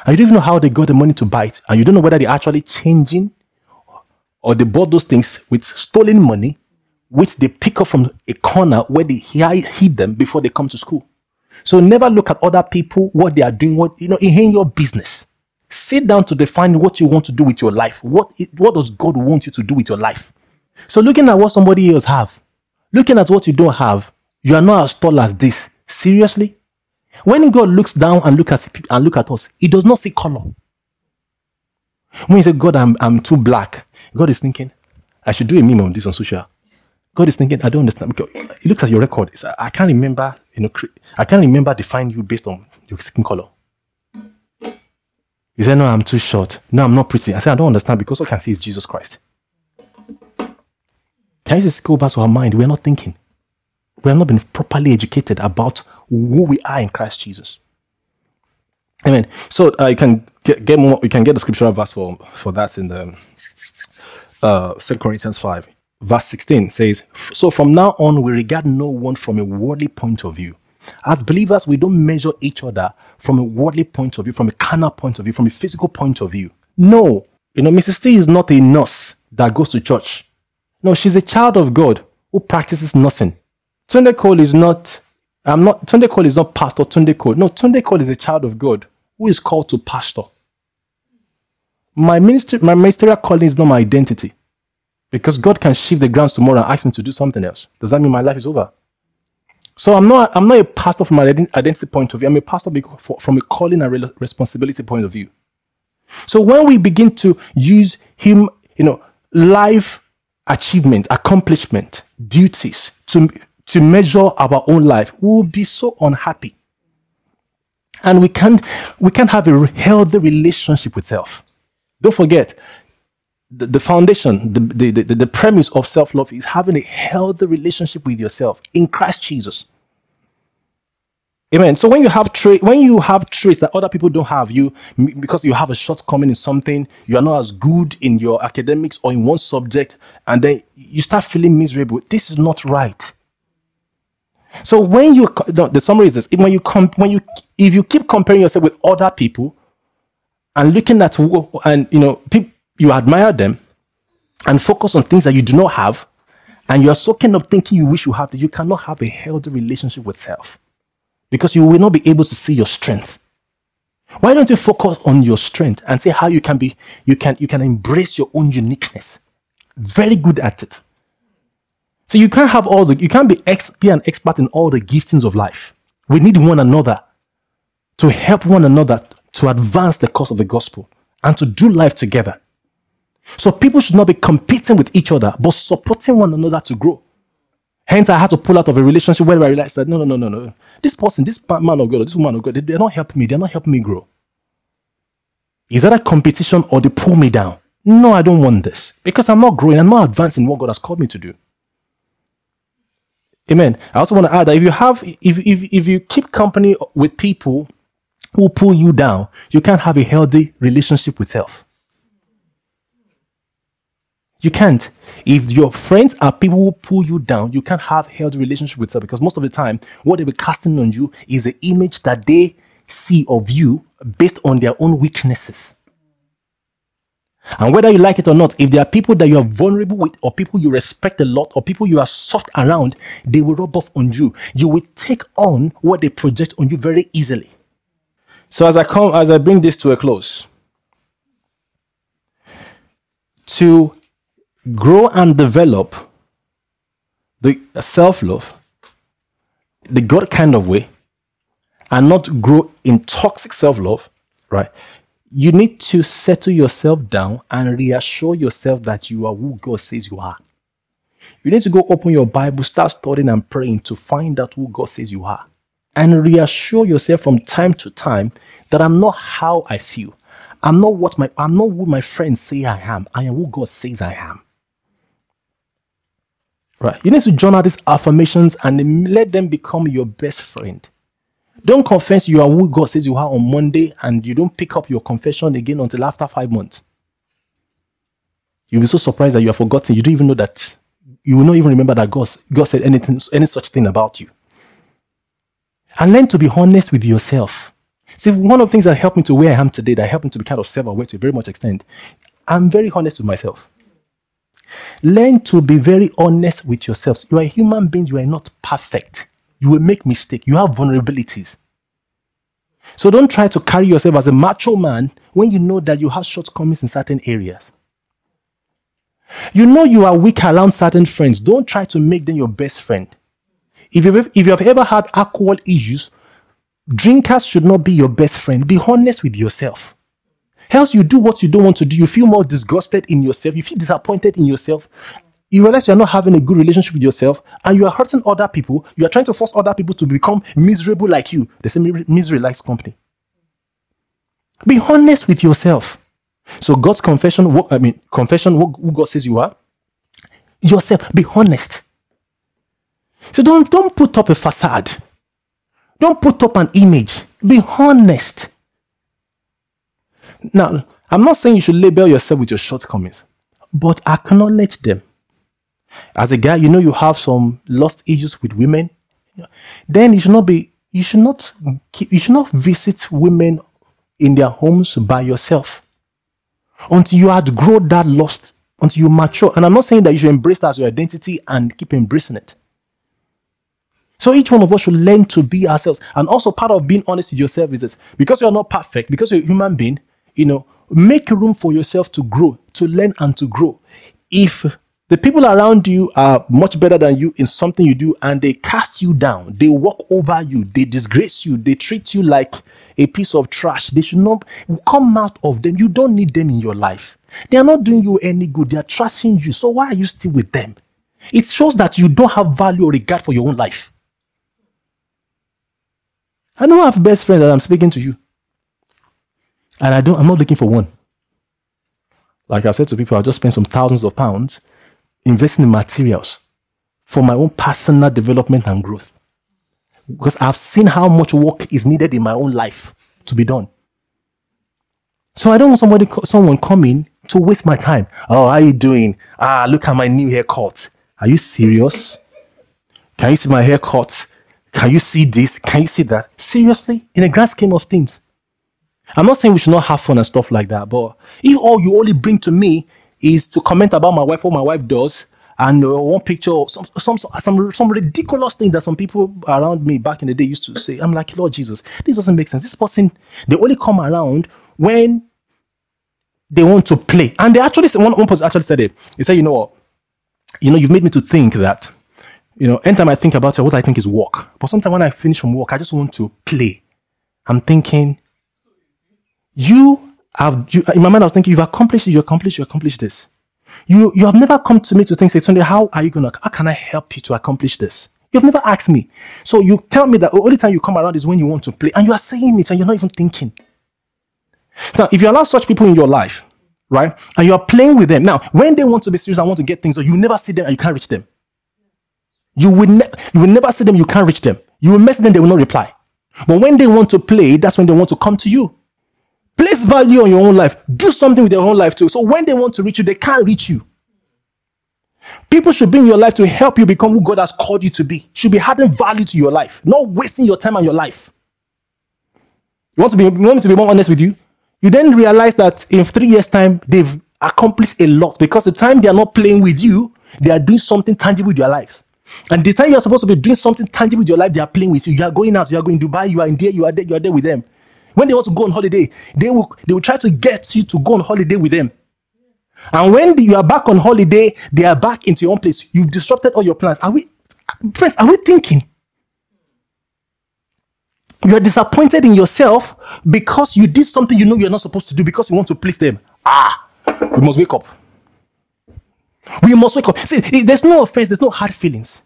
And you don't even know how they got the money to buy it. And you don't know whether they're actually changing or they bought those things with stolen money, which they pick up from a corner where they hid them before they come to school. So never look at other people, what they are doing, what you know, it ain't your business. Sit down to define what you want to do with your life. What, what does God want you to do with your life? So looking at what somebody else have, looking at what you don't have, you are not as tall as this. Seriously? When God looks down and look at and look at us, He does not see color. When you say, God, I'm, I'm too black, God is thinking, I should do a meme on this on social. God is thinking, I don't understand. Because he looks at your record. I can't remember, you know, I can't remember define you based on your skin color. He said, No, I'm too short. No, I'm not pretty. I said, I don't understand because all I can see is Jesus Christ. Can you just go back to our mind? We're not thinking. We have not been properly educated about who we are in Christ Jesus. Amen. So uh, you can get, get more. You can get the scriptural verse for for that in the uh, 2 Corinthians five, verse sixteen says. So from now on, we regard no one from a worldly point of view. As believers, we don't measure each other from a worldly point of view, from a carnal point of view, from a physical point of view. No, you know, Mrs. T is not a nurse that goes to church. No, she's a child of God who practices nursing. Tunde Cole is not. I'm not. Tunde Cole is not Pastor Tunde Cole. No, Tunde Cole is a child of God who is called to pastor. My ministry, my ministerial calling is not my identity. Because God can shift the grounds tomorrow and ask me to do something else. Does that mean my life is over? So I'm not I'm not a pastor from an identity point of view. I'm a pastor from a calling and responsibility point of view. So when we begin to use him, you know, life achievement, accomplishment, duties to to measure our own life, we will be so unhappy and we can't we can't have a healthy relationship with self don't forget the, the foundation the, the, the, the premise of self-love is having a healthy relationship with yourself in christ jesus Amen. So when you have tra- when you have traits that other people don't have, you because you have a shortcoming in something, you are not as good in your academics or in one subject, and then you start feeling miserable. This is not right. So when you the, the summary is this: when you comp, when you if you keep comparing yourself with other people and looking at and you know people, you admire them and focus on things that you do not have, and you are so kind of thinking you wish you have that you cannot have a healthy relationship with self because you will not be able to see your strength. Why don't you focus on your strength and see how you can be you can you can embrace your own uniqueness? Very good at it. So you can't have all the you can't be ex, be an expert in all the giftings of life. We need one another to help one another to advance the cause of the gospel and to do life together. So people should not be competing with each other, but supporting one another to grow. Hence, I had to pull out of a relationship where I realized that no, no, no, no, no. This person, this man of God, or this woman of God, they, are not helping me. They're not helping me grow. Is that a competition or they pull me down? No, I don't want this because I'm not growing. I'm not advancing what God has called me to do. Amen. I also want to add that if you have, if, if, if you keep company with people who pull you down, you can't have a healthy relationship with self. You can't. If your friends are people who pull you down, you can't have healthy relationship with them because most of the time, what they will casting on you is the image that they see of you based on their own weaknesses. And whether you like it or not, if there are people that you are vulnerable with, or people you respect a lot, or people you are soft around, they will rub off on you. You will take on what they project on you very easily. So as I come, as I bring this to a close, to grow and develop the self-love, the God kind of way, and not grow in toxic self-love, right? you need to settle yourself down and reassure yourself that you are who God says you are. You need to go open your Bible, start studying and praying to find out who God says you are. And reassure yourself from time to time that I'm not how I feel. I'm not what my I'm not who my friends say I am. I am who God says I am. Right? You need to journal these affirmations and let them become your best friend. Don't confess you are who God says you are on Monday and you don't pick up your confession again until after five months. You'll be so surprised that you have forgotten. You don't even know that. You will not even remember that God, God said anything, any such thing about you. And learn to be honest with yourself. See, one of the things that helped me to where I am today, that helped me to be kind of self-aware to a very much extent, I'm very honest with myself. Learn to be very honest with yourselves. You are a human being, you are not perfect. You will make mistakes. You have vulnerabilities. So don't try to carry yourself as a macho man when you know that you have shortcomings in certain areas. You know you are weak around certain friends. Don't try to make them your best friend. If you've, if you have ever had alcohol issues, drinkers should not be your best friend. Be honest with yourself. Else, you do what you don't want to do. You feel more disgusted in yourself. You feel disappointed in yourself. You realize you're not having a good relationship with yourself and you are hurting other people. You are trying to force other people to become miserable like you. The same misery likes company. Be honest with yourself. So God's confession, what, I mean, confession, what, who God says you are, yourself, be honest. So don't, don't put up a facade. Don't put up an image. Be honest. Now, I'm not saying you should label yourself with your shortcomings, but acknowledge them. As a guy, you know you have some lost issues with women. Then you should not be, you should not you should not visit women in their homes by yourself until you outgrow that lust, until you mature. And I'm not saying that you should embrace that as your identity and keep embracing it. So each one of us should learn to be ourselves. And also part of being honest with yourself is this because you're not perfect, because you're a human being, you know, make room for yourself to grow, to learn and to grow. If the people around you are much better than you in something you do and they cast you down, they walk over you, they disgrace you, they treat you like a piece of trash. They should not come out of them. You don't need them in your life. They are not doing you any good. They are trashing you. So why are you still with them? It shows that you don't have value or regard for your own life. I don't have best friends that I'm speaking to you. And I don't, I'm not looking for one. Like I've said to people, I'll just spend some thousands of pounds investing in materials for my own personal development and growth. Because I've seen how much work is needed in my own life to be done. So I don't want somebody, someone coming to waste my time. Oh, how are you doing? Ah, look at my new haircut. Are you serious? Can you see my haircut? Can you see this? Can you see that? Seriously? In the grand scheme of things. I'm not saying we should not have fun and stuff like that, but if all you only bring to me is to comment about my wife, what my wife does, and uh, one picture, some, some some some ridiculous thing that some people around me back in the day used to say, I'm like, Lord Jesus, this doesn't make sense. This person, they only come around when they want to play, and they actually one one person actually said it. He said, you know what, you know, you've made me to think that, you know, anytime I think about it, what I think is work, but sometimes when I finish from work, I just want to play. I'm thinking, you have, you, in my mind, I was thinking, you've accomplished, you accomplished, you accomplished this. You, you have never come to me to think, say, Sunday, how are you going to, how can I help you to accomplish this? You've never asked me. So you tell me that the only time you come around is when you want to play, and you are saying it and you're not even thinking. Now, if you allow such people in your life, right, and you are playing with them, now, when they want to be serious and want to get things, you never see them and you can't reach them. You will, ne- you will never see them, you can't reach them. You will message them, they will not reply. But when they want to play, that's when they want to come to you. Place value on your own life. Do something with your own life too. So when they want to reach you, they can't reach you. People should be in your life to help you become who God has called you to be. Should be adding value to your life, not wasting your time and your life. You want to be you want me to be more honest with you? You then realize that in three years' time, they've accomplished a lot because the time they are not playing with you, they are doing something tangible with your life. And the time you are supposed to be doing something tangible with your life, they are playing with you. You are going out, you are going to Dubai, you are in there, you are there, you are there with them. When they want to go on holiday, they will, they will try to get you to go on holiday with them. And when you are back on holiday, they are back into your own place. You've disrupted all your plans. Are we, friends, are we thinking? You are disappointed in yourself because you did something you know you're not supposed to do because you want to please them. Ah, we must wake up. We must wake up. See, there's no offense, there's no hard feelings.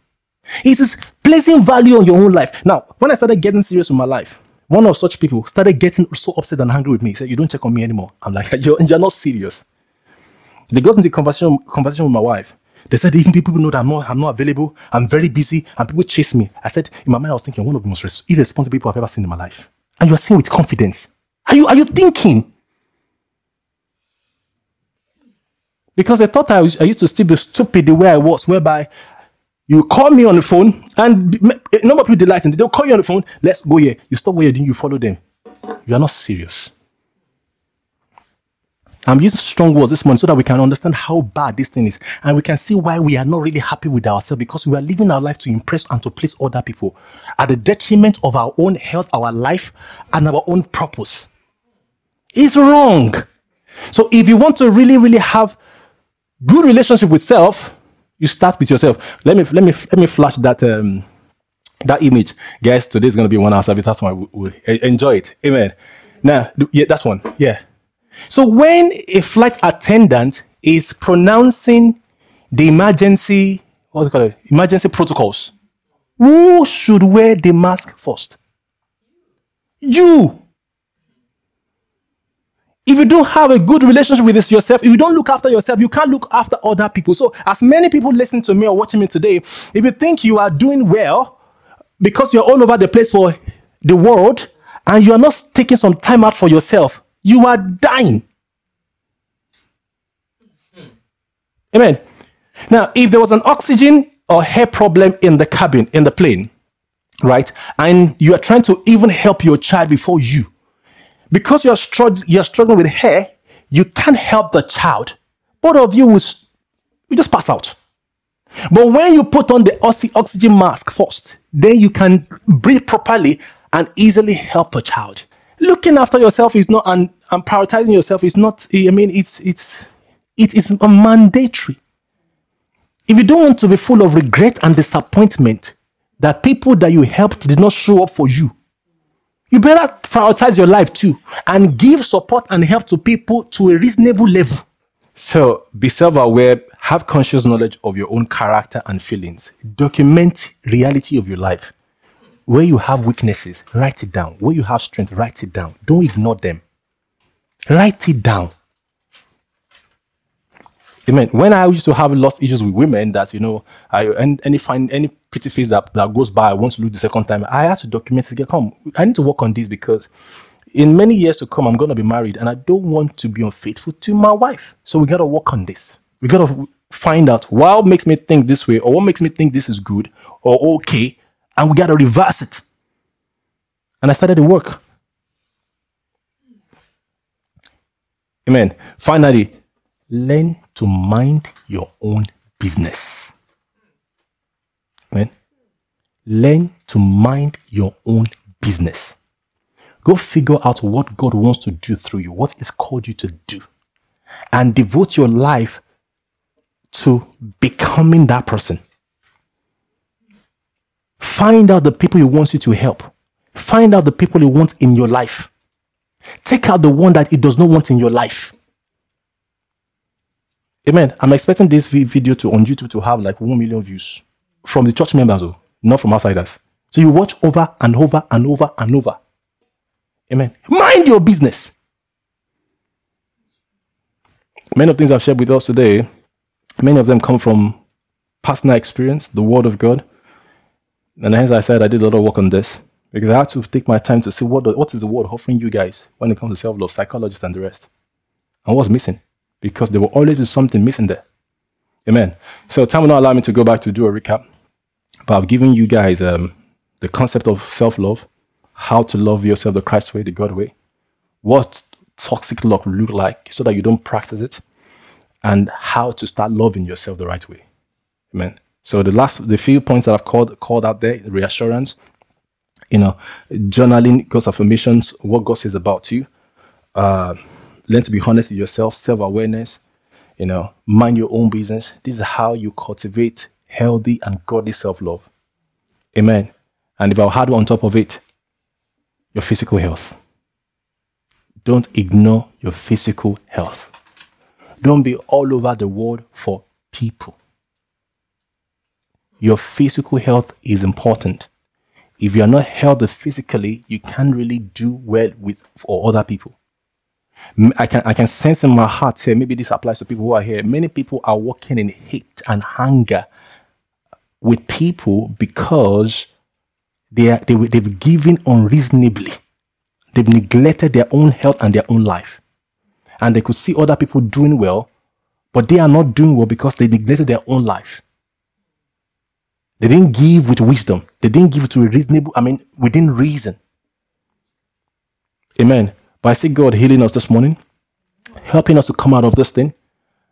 It is placing value on your own life. Now, when I started getting serious with my life, one of such people started getting so upset and angry with me. He said, You don't check on me anymore. I'm like, You're, you're not serious. They got into conversation, conversation with my wife. They said even people know that I'm not, I'm not available. I'm very busy, and people chase me. I said in my mind, I was thinking one of the most res- irresponsible people I've ever seen in my life. And you are saying with confidence. Are you are you thinking? Because they thought I, was, I used to still be stupid the way I was, whereby you call me on the phone, and a eh, number of people delighting. They'll call you on the phone. Let's go here. You stop where you're doing. You follow them. You are not serious. I'm using strong words this morning so that we can understand how bad this thing is. And we can see why we are not really happy with ourselves because we are living our life to impress and to please other people at the detriment of our own health, our life, and our own purpose. It's wrong. So if you want to really, really have good relationship with self, you start with yourself. Let me let me let me flash that um, that image, guys. Today is going to be one hour service. That's why we, we enjoy it. Amen. Now, yeah, that's one. Yeah. So when a flight attendant is pronouncing the emergency, what do you call it? Emergency protocols, who should wear the mask first? You. If you don't have a good relationship with this yourself, if you don't look after yourself, you can't look after other people. So, as many people listen to me or watching me today, if you think you are doing well because you're all over the place for the world and you are not taking some time out for yourself, you are dying. Amen. Now, if there was an oxygen or hair problem in the cabin, in the plane, right, and you are trying to even help your child before you, because you're, you're struggling with hair, you can't help the child. Both of you will, will just pass out. But when you put on the oxygen mask first, then you can breathe properly and easily help a child looking after yourself is not and, and prioritizing yourself is not i mean it's it's it is mandatory if you don't want to be full of regret and disappointment that people that you helped did not show up for you you better prioritize your life too and give support and help to people to a reasonable level so be self-aware have conscious knowledge of your own character and feelings document reality of your life where you have weaknesses, write it down. Where you have strength, write it down. Don't ignore them. Write it down. Amen. When I used to have lost issues with women, that you know, I and any find any pretty face that, that goes by, I want to lose the second time. I had to document it. Come, I need to work on this because in many years to come, I'm going to be married, and I don't want to be unfaithful to my wife. So we got to work on this. We got to find out what makes me think this way, or what makes me think this is good or okay, and we got to reverse it. And I started the work. Amen. Finally, learn to mind your own business. Learn to mind your own business. Go figure out what God wants to do through you, what He's called you to do, and devote your life to becoming that person. Find out the people He wants you to help. Find out the people He wants in your life. Take out the one that He does not want in your life. Amen. I'm expecting this video to on YouTube to have like 1 million views from the church members, though, not from outsiders. So you watch over and over and over and over. Amen. Mind your business. Many of things I've shared with us today, many of them come from personal experience, the Word of God, and hence I said I did a lot of work on this because I had to take my time to see what the, what is the word offering you guys when it comes to self love, psychologists and the rest, and what's missing because there will always be something missing there. Amen. So time will not allow me to go back to do a recap, but I've given you guys um, the concept of self love, how to love yourself the Christ way, the God way, what toxic love look like so that you don't practice it, and how to start loving yourself the right way. Amen. So the last, the few points that I've called called out there, reassurance, you know, journaling, God's affirmations, what God says about you, uh, learn to be honest with yourself, self awareness, you know, mind your own business. This is how you cultivate healthy and godly self love. Amen. And if I had one on top of it, your physical health. Don't ignore your physical health. Don't be all over the world for people your physical health is important. If you are not healthy physically, you can't really do well with for other people. I can I can sense in my heart here. Maybe this applies to people who are here. Many people are walking in hate and anger with people because they are, they they've given unreasonably. They've neglected their own health and their own life, and they could see other people doing well, but they are not doing well because they neglected their own life. They didn't give with wisdom. They didn't give to a reasonable. I mean, within reason. Amen. But I see God healing us this morning, helping us to come out of this thing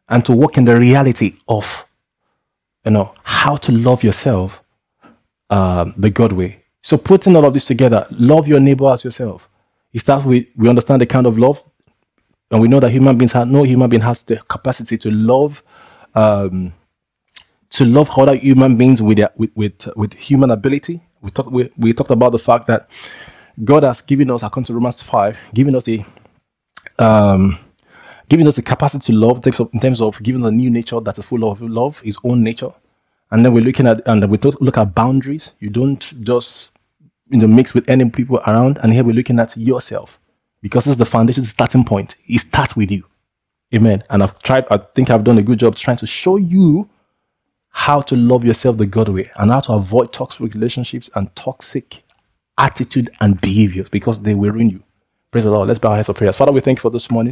and to walk in the reality of, you know, how to love yourself um, the God way. So putting all of this together, love your neighbor as yourself. It starts with we understand the kind of love, and we know that human beings have no human being has the capacity to love, um, to love other human beings with their, with, with with human ability. We talked we, we talked about the fact that God has given us, according to Romans 5, giving us the um, giving us the capacity to love in terms of giving us a new nature that is full of love, his own nature. And then we're looking at and we look at boundaries. You don't just you know mix with any people around. And here we're looking at yourself. Because it's the foundation, the starting point. It starts with you. Amen. And I've tried, I think I've done a good job trying to show you how to love yourself the God way and how to avoid toxic relationships and toxic attitude and behaviors because they will ruin you. Praise the Lord. Let's bow our heads for prayers. Father, we thank you for this morning.